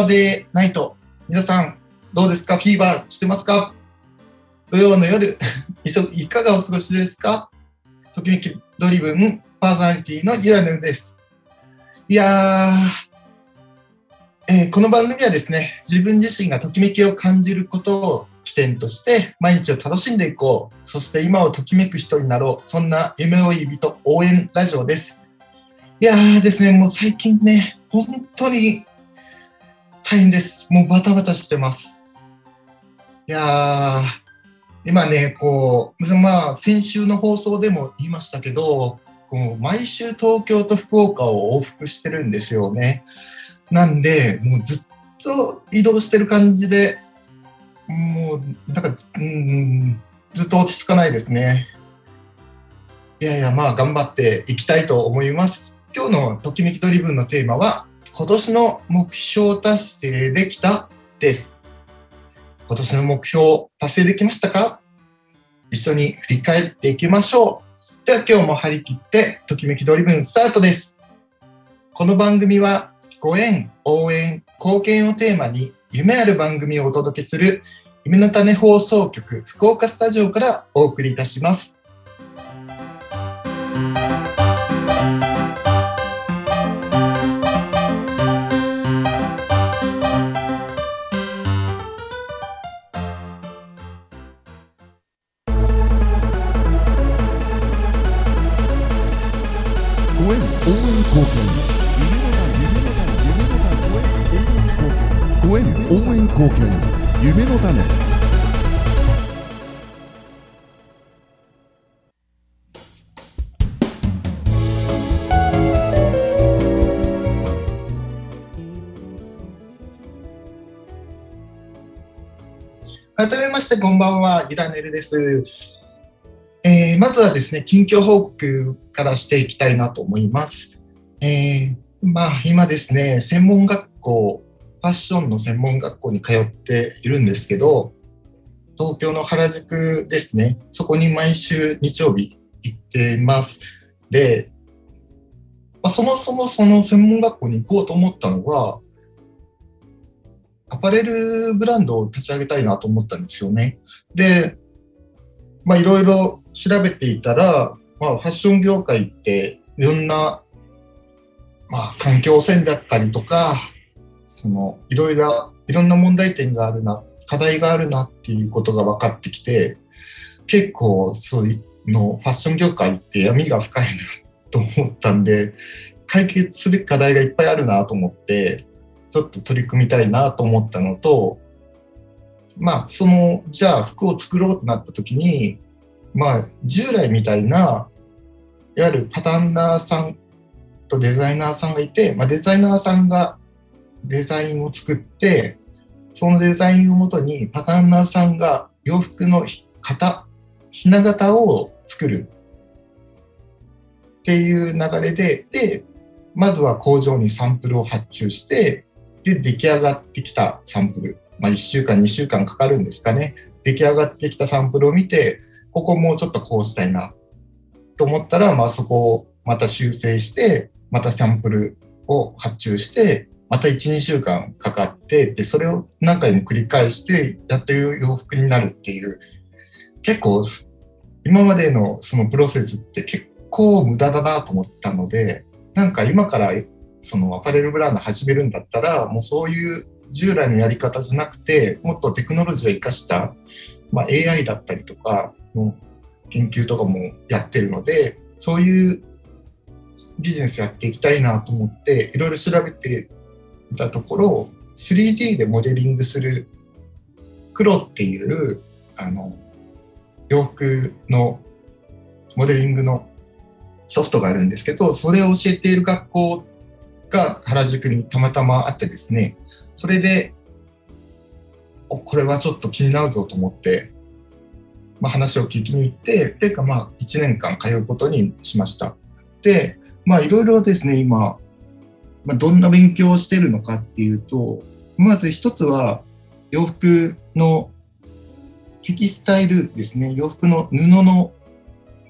タデーナイト。皆さん、どうですか？フィーバーしてますか？土曜の夜、いかがお過ごしですか？ときめきドリブンパーソナリティのゆらぬです。いやー、えー、この番組はですね、自分自身がときめきを感じることを起点として毎日を楽しんでいこう。そして今をときめく人になろう。そんな夢追い人応援ラジオです。いやーですね、もう最近ね、本当に大変です。もうバタバタしてます。いやー、今ね、こう、まあ、先週の放送でも言いましたけど、こう毎週東京と福岡を往復してるんですよね。なんで、もうずっと移動してる感じで、もう、だか、うん、ずっと落ち着かないですね。いやいや、まあ、頑張っていきたいと思います。今日のときめきドリブンのテーマは、今年の目標達成できた？です。今年の目標達成できましたか？一緒に振り返っていきましょう。では今日も張り切って、ときめきドリブンスタートです。この番組は、ご縁、応援、貢献をテーマに、夢ある番組をお届けする、夢の種放送局福岡スタジオからお送りいたします。こんばんは、イラネルです。えー、まずはですね、近況報告からしていきたいなと思います。えー、まあ、今ですね、専門学校ファッションの専門学校に通っているんですけど、東京の原宿ですね、そこに毎週日曜日行っています。で、まあ、そもそもその専門学校に行こうと思ったのは、アパレルブランドを立ち上げたいなと思ったんですよね。で、まあいろいろ調べていたら、まあファッション業界っていろんな、まあ環境汚染だったりとか、そのいろいろいろんな問題点があるな課題があるなっていうことが分かってきて結構そういうのファッション業界って闇が深いなと思ったんで解決すべき課題がいっぱいあるなと思ってちょっと取り組みたいなと思ったのとまあそのじゃあ服を作ろうとなった時にまあ従来みたいないわゆるパタンナーさんとデザイナーさんがいて、まあ、デザイナーさんがデザインを作って、そのデザインをもとにパターンナーさんが洋服の型、ひな型を作る。っていう流れで、で、まずは工場にサンプルを発注して、で、出来上がってきたサンプル、まあ1週間、2週間かかるんですかね。出来上がってきたサンプルを見て、ここもうちょっとこうしたいなと思ったら、まあそこをまた修正して、またサンプルを発注して、また1、2週間かかって、で、それを何回も繰り返して、やっと洋服になるっていう、結構、今までのそのプロセスって結構無駄だなと思ったので、なんか今からそのアパレルブランド始めるんだったら、もうそういう従来のやり方じゃなくて、もっとテクノロジーを生かした、まあ、AI だったりとかの研究とかもやってるので、そういうビジネスやっていきたいなと思って、いろいろ調べていたところ 3D でモデリングする黒っていうあの洋服のモデリングのソフトがあるんですけどそれを教えている学校が原宿にたまたまあってですねそれでこれはちょっと気になるぞと思って、まあ、話を聞きに行ってていうかまあ1年間通うことにしましたでまあいろいろですね今まあ、どんな勉強をしているのかっていうと、まず一つは洋服のテキスタイルですね、洋服の布の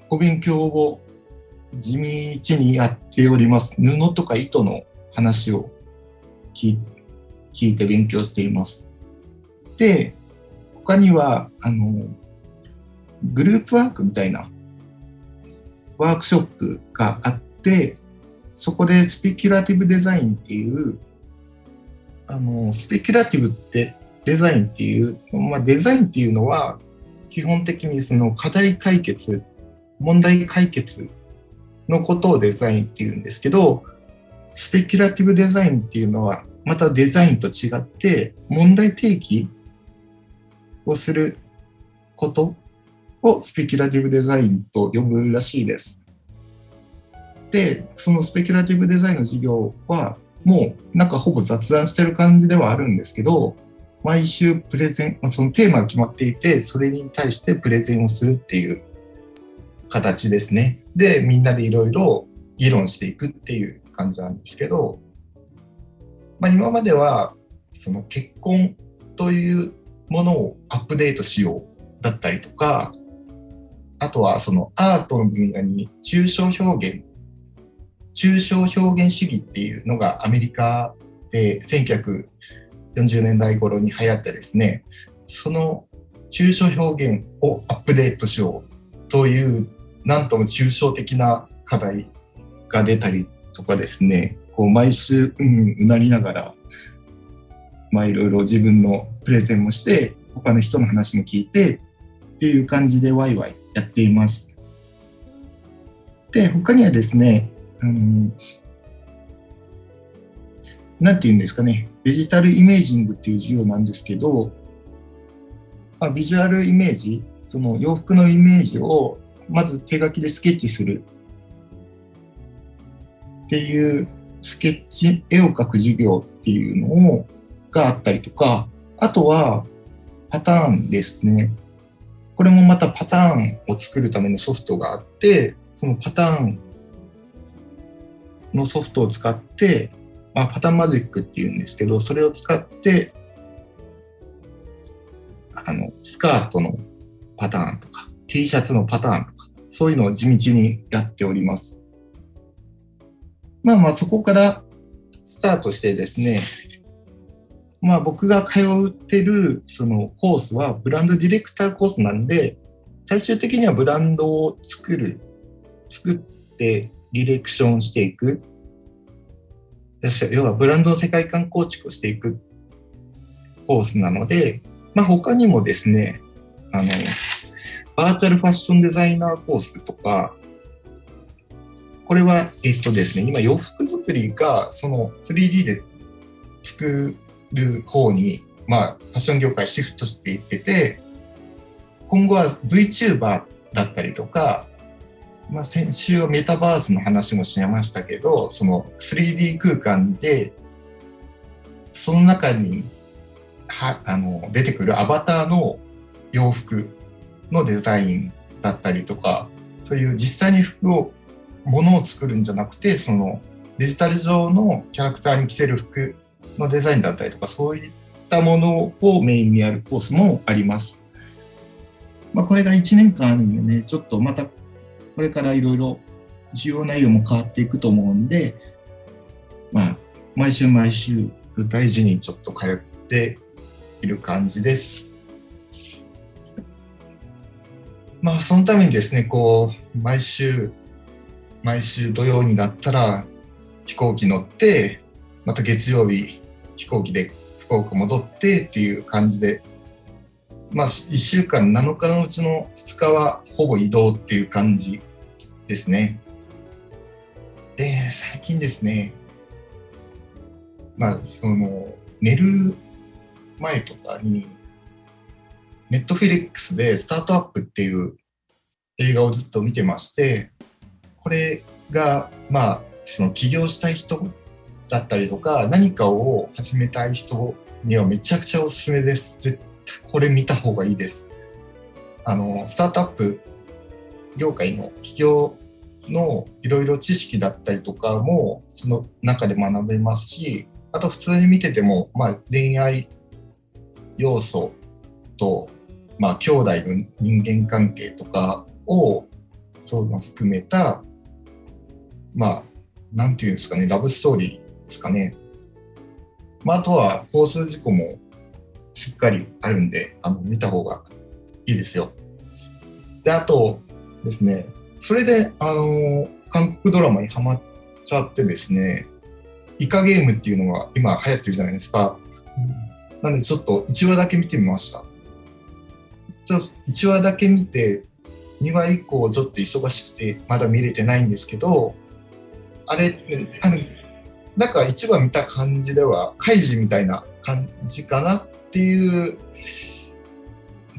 お勉強を地道にやっております。布とか糸の話を聞いて勉強しています。で、他には、あの、グループワークみたいなワークショップがあって、そこでスペキュラティブデザインっていう、あの、スペキュラティブってデザインっていう、まあ、デザインっていうのは、基本的にその課題解決、問題解決のことをデザインっていうんですけど、スペキュラティブデザインっていうのは、またデザインと違って、問題提起をすることをスペキュラティブデザインと呼ぶらしいです。で、そのスペキュラティブデザインの授業は、もうなんかほぼ雑談してる感じではあるんですけど、毎週プレゼン、そのテーマが決まっていて、それに対してプレゼンをするっていう形ですね。で、みんなでいろいろ議論していくっていう感じなんですけど、まあ、今まではその結婚というものをアップデートしようだったりとか、あとはそのアートの分野に抽象表現、抽象表現主義っていうのがアメリカで1940年代頃に流行ってですね、その抽象表現をアップデートしようという、なんとも抽象的な課題が出たりとかですね、こう毎週、うん、うなりながら、まあいろいろ自分のプレゼンもして、他の人の話も聞いて、っていう感じでワイワイやっています。で、他にはですね、あのなんて言うんですかね、デジタルイメージングっていう授業なんですけど、まあ、ビジュアルイメージ、その洋服のイメージをまず手書きでスケッチするっていうスケッチ、絵を描く授業っていうのをがあったりとか、あとはパターンですね。これもまたパターンを作るためのソフトがあって、そのパターンのソフトを使って、まあ、パターンマジックっていうんですけど、それを使って、あの、スカートのパターンとか、T シャツのパターンとか、そういうのを地道にやっております。まあまあそこからスタートしてですね、まあ僕が通ってるそのコースはブランドディレクターコースなんで、最終的にはブランドを作る、作ってディレクションしていく。要はブランドの世界観構築をしていくコースなので、まあ他にもですね、あの、バーチャルファッションデザイナーコースとか、これは、えっとですね、今洋服作りがその 3D で作る方に、まあ、ファッション業界シフトしていってて、今後は VTuber だったりとか、まあ、先週はメタバースの話もしましたけど、その 3D 空間で、その中にはあの出てくるアバターの洋服のデザインだったりとか、そういう実際に服を、ものを作るんじゃなくて、そのデジタル上のキャラクターに着せる服のデザインだったりとか、そういったものをメインにやるコースもあります。まあ、これが1年間あるんでね、ちょっとまたこれからいろいろ需要内容も変わっていくと思うんで、まあ、毎週毎週大事にちょっと通っている感じです。まあ、そのためにですね、こう、毎週、毎週土曜になったら飛行機乗って、また月曜日飛行機で福岡戻ってっていう感じで、まあ、1週間7日のうちの2日はほぼ移動っていう感じですね。で、最近ですね、まあ、その、寝る前とかに、ネットフィリックスでスタートアップっていう映画をずっと見てまして、これが、まあ、その起業したい人だったりとか、何かを始めたい人にはめちゃくちゃおすすめです。絶対これ見た方がいいです。あの、スタートアップ業界の起業のいろいろ知識だったりとかも、その中で学べますし、あと普通に見てても、まあ、恋愛要素と、まあ、兄弟の人間関係とかを、そういうの含めた、まあ、なんていうんですかね、ラブストーリーですかね。まあ、あとは交通事故もしっかりあるんで、あの見た方がいいですよ。で、あとですね、それで、あの韓国ドラマにハマっちゃってですね、イカゲームっていうのが今流行ってるじゃないですか。なんでちょっと1話だけ見てみました。ちょっと1話だけ見て、2話以降ちょっと忙しくてまだ見れてないんですけど、あれ、あの、なんか1話見た感じでは、カイジみたいな感じかなっていう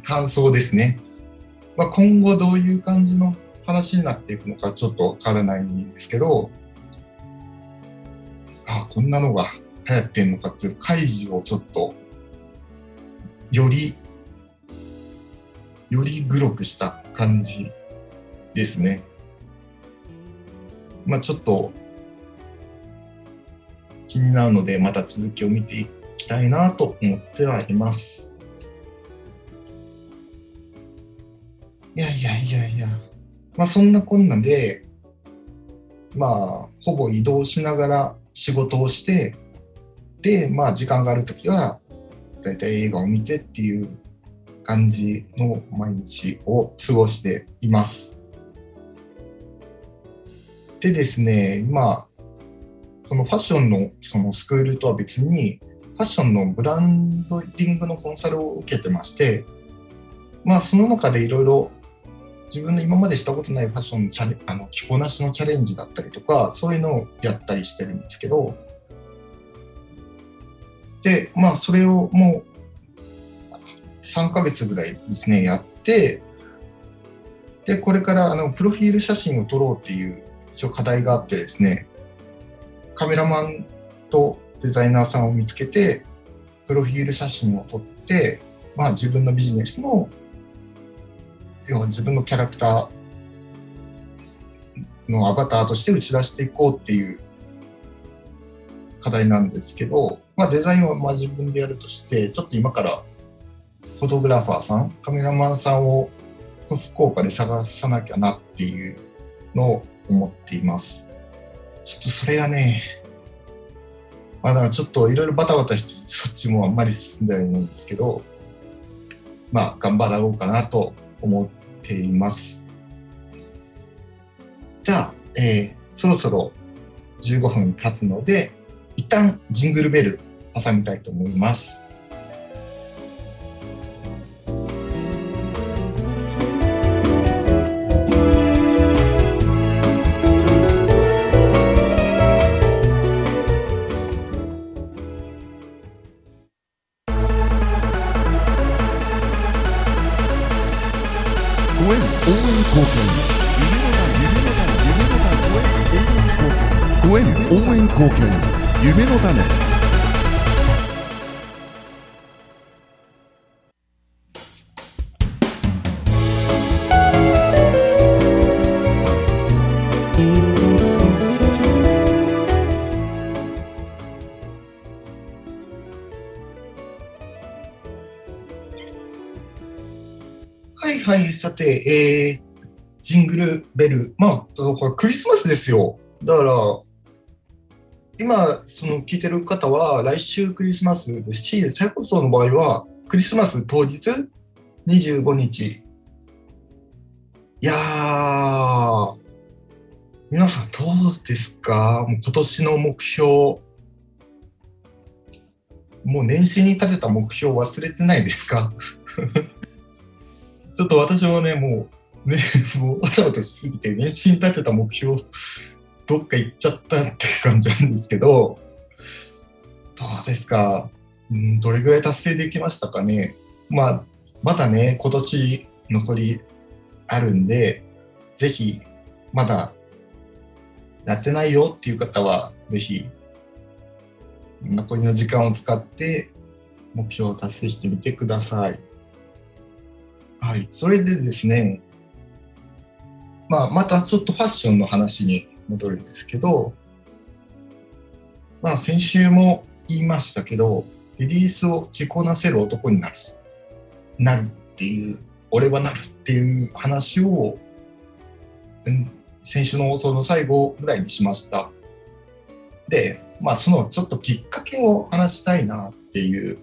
感想ですね。まあ、今後どういう感じの話になっていくのかちょっとわからないんですけど、あこんなのが流行ってんのかっていうカイジをちょっとよりよりグロくした感じですね。まあちょっと気になるのでまた続きを見ていきたいなと思ってはいます。いやいやいやいや。まあそんなこんなで、まあほぼ移動しながら仕事をして、で、まあ時間があるときは、だいたい映画を見てっていう感じの毎日を過ごしています。でですね、今、そのファッションのそのスクールとは別に、ファッションのブランドディングのコンサルを受けてまして、まあその中でいろいろ自分の今までしたことないファッションのチャレあの着こなしのチャレンジだったりとか、そういうのをやったりしてるんですけど、で、まあそれをもう3ヶ月ぐらいですね、やって、で、これからあのプロフィール写真を撮ろうっていう一応課題があってですね、カメラマンとデザイナーさんを見つけて、プロフィール写真を撮って、まあ自分のビジネスの、要は自分のキャラクターのアバターとして打ち出していこうっていう課題なんですけど、まあデザインはまあ自分でやるとして、ちょっと今からフォトグラファーさん、カメラマンさんを福岡で探さなきゃなっていうのを思っています。ちょっとそれがね、まだちょっといろいろバタバタしてそっちもあんまり進んでないんですけど、まあ頑張ろうかなと思っています。じゃあ、えーそろそろ15分経つので、一旦ジングルベル挟みたいと思います。はいはい、さて、えー、ジングルベル、まあ、これクリスマスですよ。だから、今、その聞いてる方は、来週クリスマスですし、再放送の場合は、クリスマス当日、25日。いやー、皆さんどうですか？もう今年の目標。もう年始に立てた目標忘れてないですか？ちょっと私もね、もう、ね、もうわたわたしすぎて、年始に立てた目標、どっか行っちゃったって感じなんですけど、どうですか、うん、どれぐらい達成できましたかね？まあ、まだね、今年残りあるんで、ぜひ、まだやってないよっていう方は、ぜひ、残りの時間を使って目標を達成してみてください。はい、それでですね、まあ、またちょっとファッションの話に戻るんですけど、まあ、先週も言いましたけど、リリースを着こなせる男になる、なるっていう、俺はなるっていう話を、うん、先週の放送の最後ぐらいにしました。で、まあ、そのちょっときっかけを話したいなっていう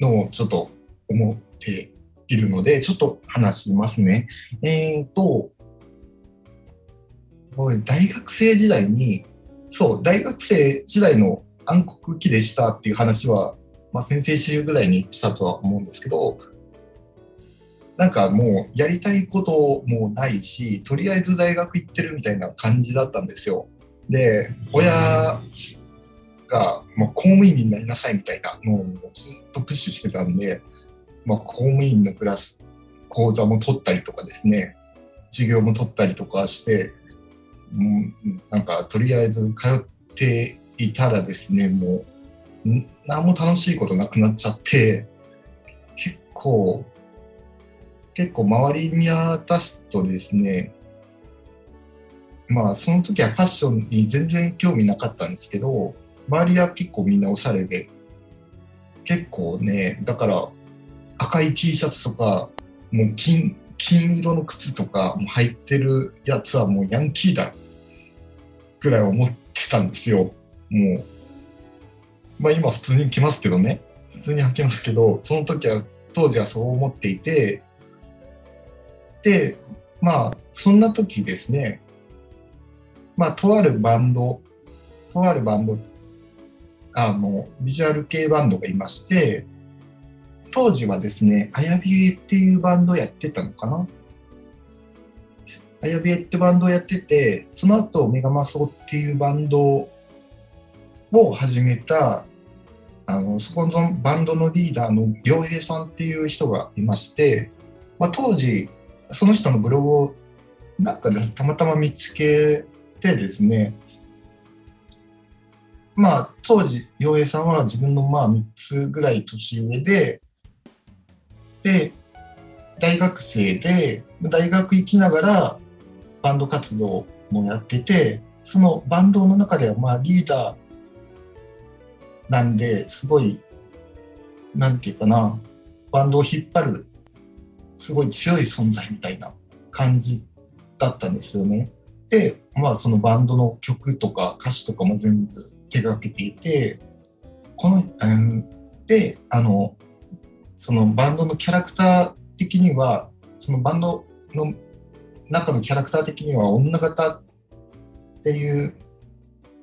のをちょっと思ているので、ちょっと話しますね。えっ、と、大学生時代に、そう、大学生時代の暗黒期でしたっていう話は、まあ、先々週ぐらいにしたとは思うんですけど、なんかもうやりたいこともないし、とりあえず大学行ってるみたいな感じだったんですよ。で、親が、まあ、公務員になりなさいみたいなのをずっとプッシュしてたんで、まあ、公務員のクラス、講座も取ったりとかですね、授業も取ったりとかしても、うん、なんかとりあえず通っていたらですね、もう何も楽しいことなくなっちゃって、結構、結構周り見渡すとですね、まあその時はファッションに全然興味なかったんですけど、周りは結構みんなおしゃれで、結構ね、だから赤い T シャツとか、もう金金色の靴とかも入ってるやつはもうヤンキーだぐらい思ってたんですよ。もう。まあ今普通に着ますけどね。普通に履きますけど、その時は、当時はそう思っていて、で、まあそんな時ですね、まあとあるバンド、とあるバンド、あの、ビジュアル系バンドがいまして、当時はですね、あやびえっていうバンドやってたのかな？あやびえってバンドをやってて、その後メガマソっていうバンドを始めた、あの、そこのバンドのリーダーの良平さんっていう人がいまして、まあ、当時、その人のブログをなんかでたまたま見つけてですね、まあ、当時、良平さんは自分のまあ3つぐらい年上で、で、大学生で、大学行きながらバンド活動もやってて、そのバンドの中ではまあリーダーなんで、すごい、なんていうかな、バンドを引っ張る、すごい強い存在みたいな感じだったんですよね。で、まあそのバンドの曲とか歌詞とかも全部手掛けていて、この、うん、で、あの、そのバンドのキャラクター的にはそのバンドの中のキャラクター的には女型っていう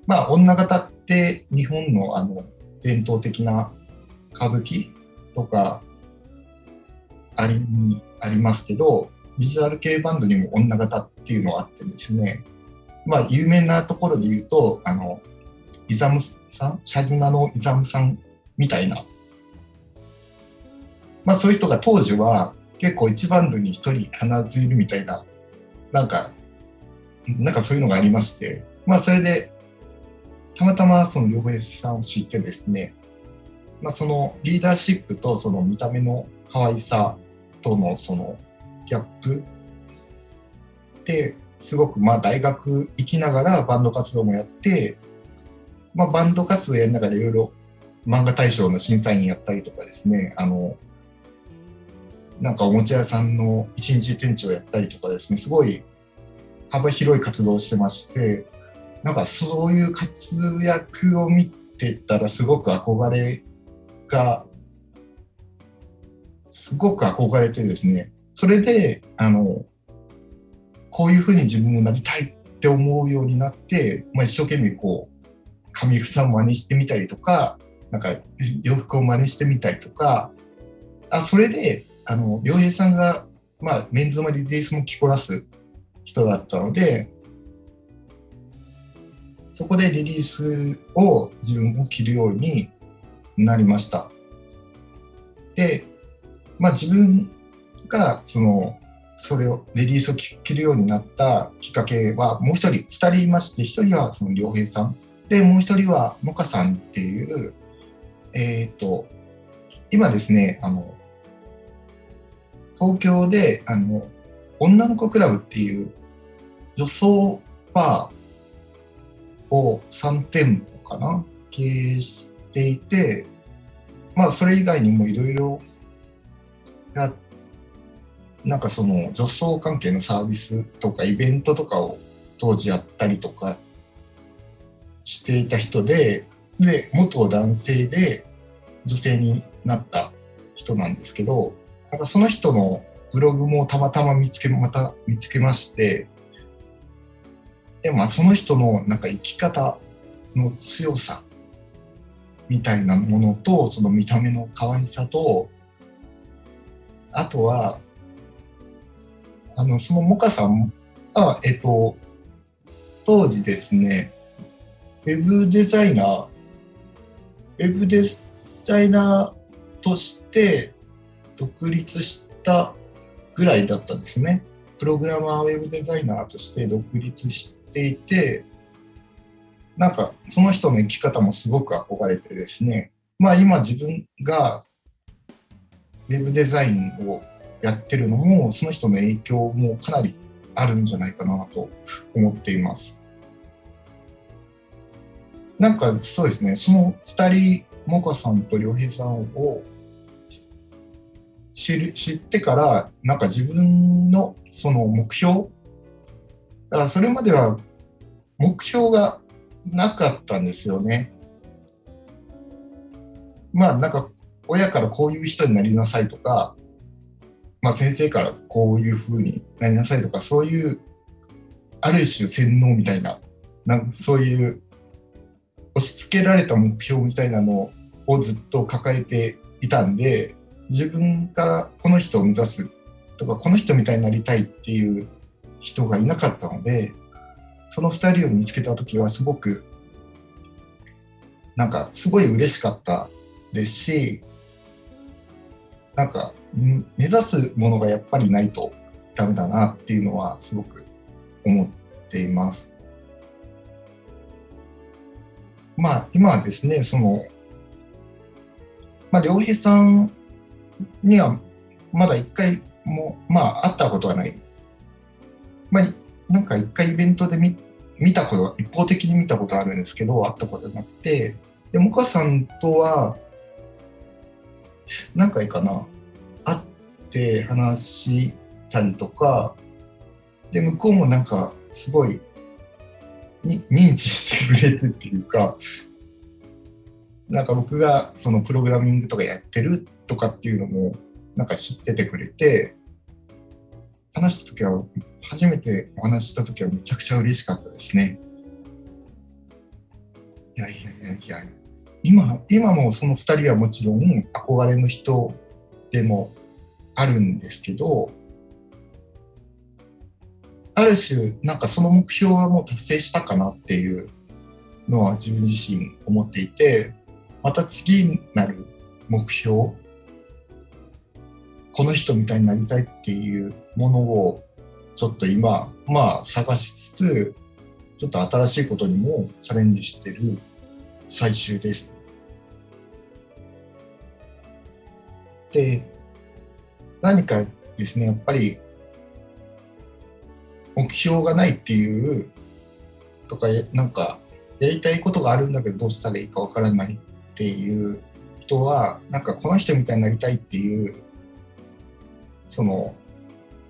まあ女型って日本のあの伝統的な歌舞伎とかありありますけどビジュアル系バンドにも女型っていうのがあってですねまあ有名なところで言うとあのイザムさん？シャズナのイザムさんみたいなまあそういう人が当時は結構一バンドに一人必ずいるみたいな、なんか、なんかそういうのがありまして、まあそれで、たまたまその洋平さんを知ってですね、まあそのリーダーシップとその見た目の可愛さとのそのギャップですごくまあ大学行きながらバンド活動もやって、まあバンド活動やりながらいろいろ漫画大賞の審査員やったりとかですね、あの、なんかおもちゃ屋さんの一日店長やったりとかですね、すごい幅広い活動をしてまして、なんかそういう活躍を見てたらすごく憧れが、すごく憧れてですね、それで、あの、こういうふうに自分もなりたいって思うようになって、まあ、一生懸命こう、髪型を真似してみたりとか、なんか洋服を真似してみたりとか、あそれであの良平さんが、まあ、メンズもリリースも着こなす人だったのでそこでリリースを自分も着るようになりました。で、まあ、自分がそのそれをリリースを着るようになったきっかけはもう一人2人いまして1人はその良平さん。でもう一人はモカさんっていうえっ、ー、と今ですねあの東京であの女の子クラブっていう女装バーを3店舗かな経営していてまあそれ以外にもいろいろなんかその女装関係のサービスとかイベントとかを当時やったりとかしていた人でで元男性で女性になった人なんですけどなんかその人のブログもたまたま見つけまた見つけましてでまあその人のなんか生き方の強さみたいなものとその見た目の可愛さとあとはあのそのモカさんがえっと当時ですねウェブデザイナーウェブデザイナーとして独立したぐらいだったんですね。プログラマーウェブデザイナーとして独立していて、なんかその人の生き方もすごく憧れてですね、まあ今自分がウェブデザインをやってるのも、その人の影響もかなりあるんじゃないかなと思っています。なんかそうですね、その2人、モカさんと良平さんを知る知ってから、なんか自分のその目標、だからそれまでは目標がなかったんですよね。まあなんか親からこういう人になりなさいとか、まあ先生からこういうふうになりなさいとか、そういうある種洗脳みたいな、なんかそういう押し付けられた目標みたいなのをずっと抱えていたんで、自分からこの人を目指すとか、この人みたいになりたいっていう人がいなかったので、その2人を見つけた時はすごく、なんかすごい嬉しかったですし、なんか目指すものがやっぱりないとダメだなっていうのはすごく思っています。まあ今はですね、その、まあ良平さんにはまだ一回も、まあ会ったことはない。まあなんか一回イベントで見見たこと、一方的に見たことあるんですけど、会ったことなくて、で、モカさんとは、何回かな、会って話したりとか、で、向こうもなんかすごいに認知してくれてっていうか、なんか僕がそのプログラミングとかやってるっとかっていうのもなんか知っててくれて、話した時は、初めてお話した時はめちゃくちゃ嬉しかったですね。いやいやいやいや、今、今もその2人はもちろん憧れの人でもあるんですけど、ある種、なんかその目標はもう達成したかなっていうのは自分自身思っていて、また次になる目標、この人みたいになりたいっていうものをちょっと今、まあ探しつつ、ちょっと新しいことにもチャレンジしてる最終です。で、何かですね、やっぱり目標がないっていうとか、なんかやりたいことがあるんだけどどうしたらいいかわからないっていう人は、なんかこの人みたいになりたいっていう、その、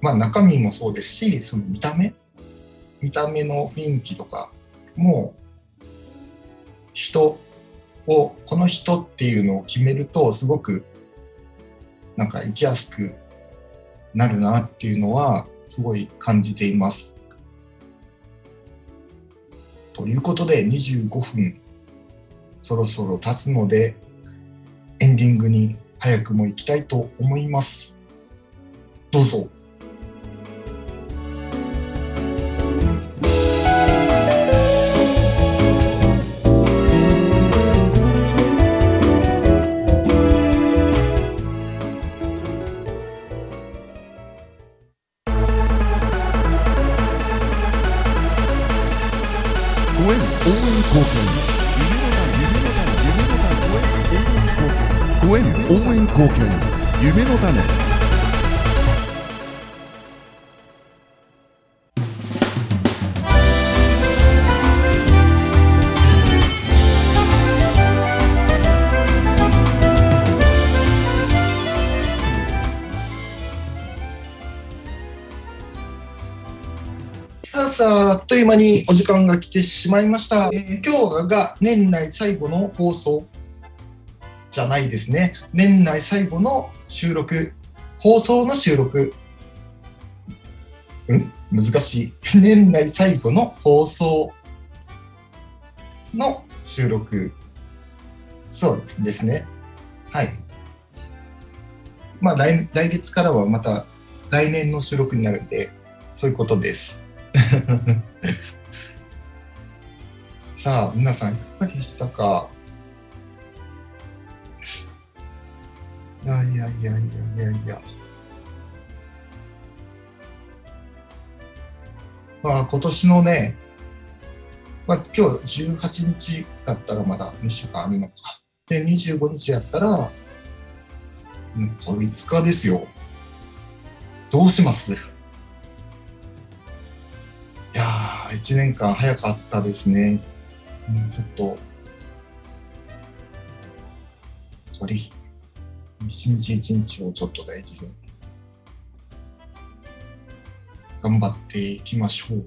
まあ中身もそうですし、その見た目見た目の雰囲気とかも人をこの人っていうのを決めるとすごくなんか生きやすくなるなっていうのはすごい感じています。ということで25分そろそろ経つのでエンディングに早くも行きたいと思います。どうぞ。さああっという間にお時間が来てしまいました。えー今日が年内最後の放送じゃないですね。年内最後の収録、放送の収録。うん？難しい。年内最後の放送の収録。そうですね。はい。まあ来来月からはまた来年の収録になるんで、そういうことです。さあ、皆さんいかがでしたか？いやいやいやいやいやいや。まあ今年のね、まあ今日18日だったらまだ2週間あるのか。で、25日やったら、うんと5日ですよ。どうします？1年間早かったですね。うん、ちょっと、取り、一日一日をちょっと大事に、頑張っていきましょう。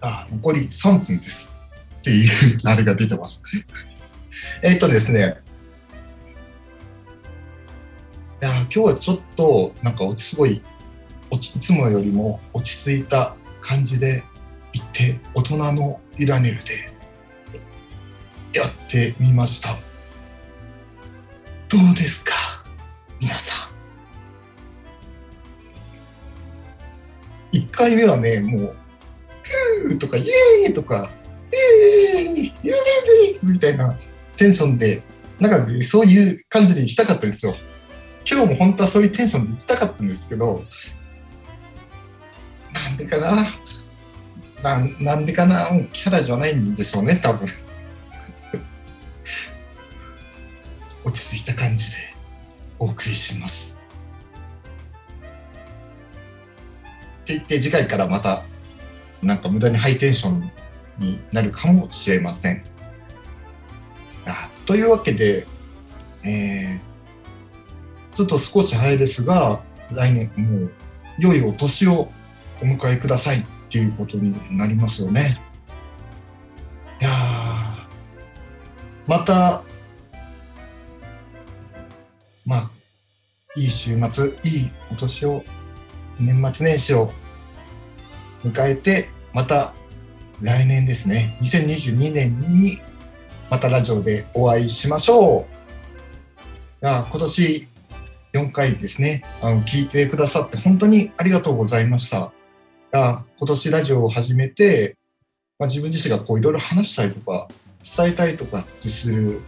あ、残り3分です。っていう、あれが出てます。えっとですね、今日はちょっとなんか落ちすごい落ちいつもよりも落ち着いた感じで行って大人のイラネルでやってみましたどうですか？皆さん1回目はねもう「ふー」とか「イエーイ!」とか「イエーイイラネルです!」みたいなテンションでなんかそういう感じで行きたかったんですよ今日も本当はそういうテンションで行きたかったんですけど、なんでかな？ななんでかな？キャラじゃないんでしょうね、多分。落ち着いた感じでお送りします。って言って次回からまたなんか無駄にハイテンションになるかもしれません。あというわけで、えーちょっと少し早いですが、来年もう良いお年をお迎えくださいっていうことになりますよね。いやまた、まあ、いい週末、いいお年を、年末年始を迎えて、また来年ですね、2022年にまたラジオでお会いしましょう。いやー今年4回ですね、あの聞いてくださって本当にありがとうございました。あ今年ラジオを始めて、まあ、自分自身がこういろいろ話したりとか伝えたいとかってする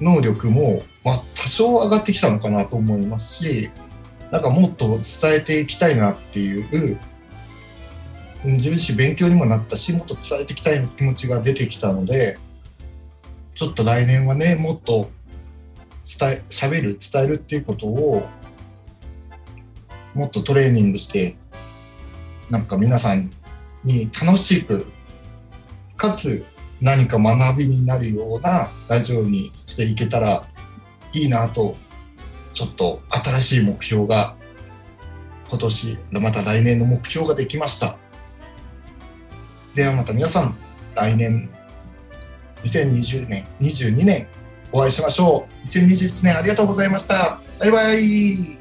能力も、まあ、多少上がってきたのかなと思いますしなんかもっと伝えていきたいなっていう自分自身勉強にもなったしもっと伝えていきたいな気持ちが出てきたのでちょっと来年はねもっと伝え喋る伝えるっていうことをもっとトレーニングしてなんか皆さんに楽しくかつ何か学びになるようなラジオにしていけたらいいなとちょっと新しい目標が今年また来年の目標ができました。ではまた皆さん来年2020年22年お会いしましょう。2021年ありがとうございました。バイバイ。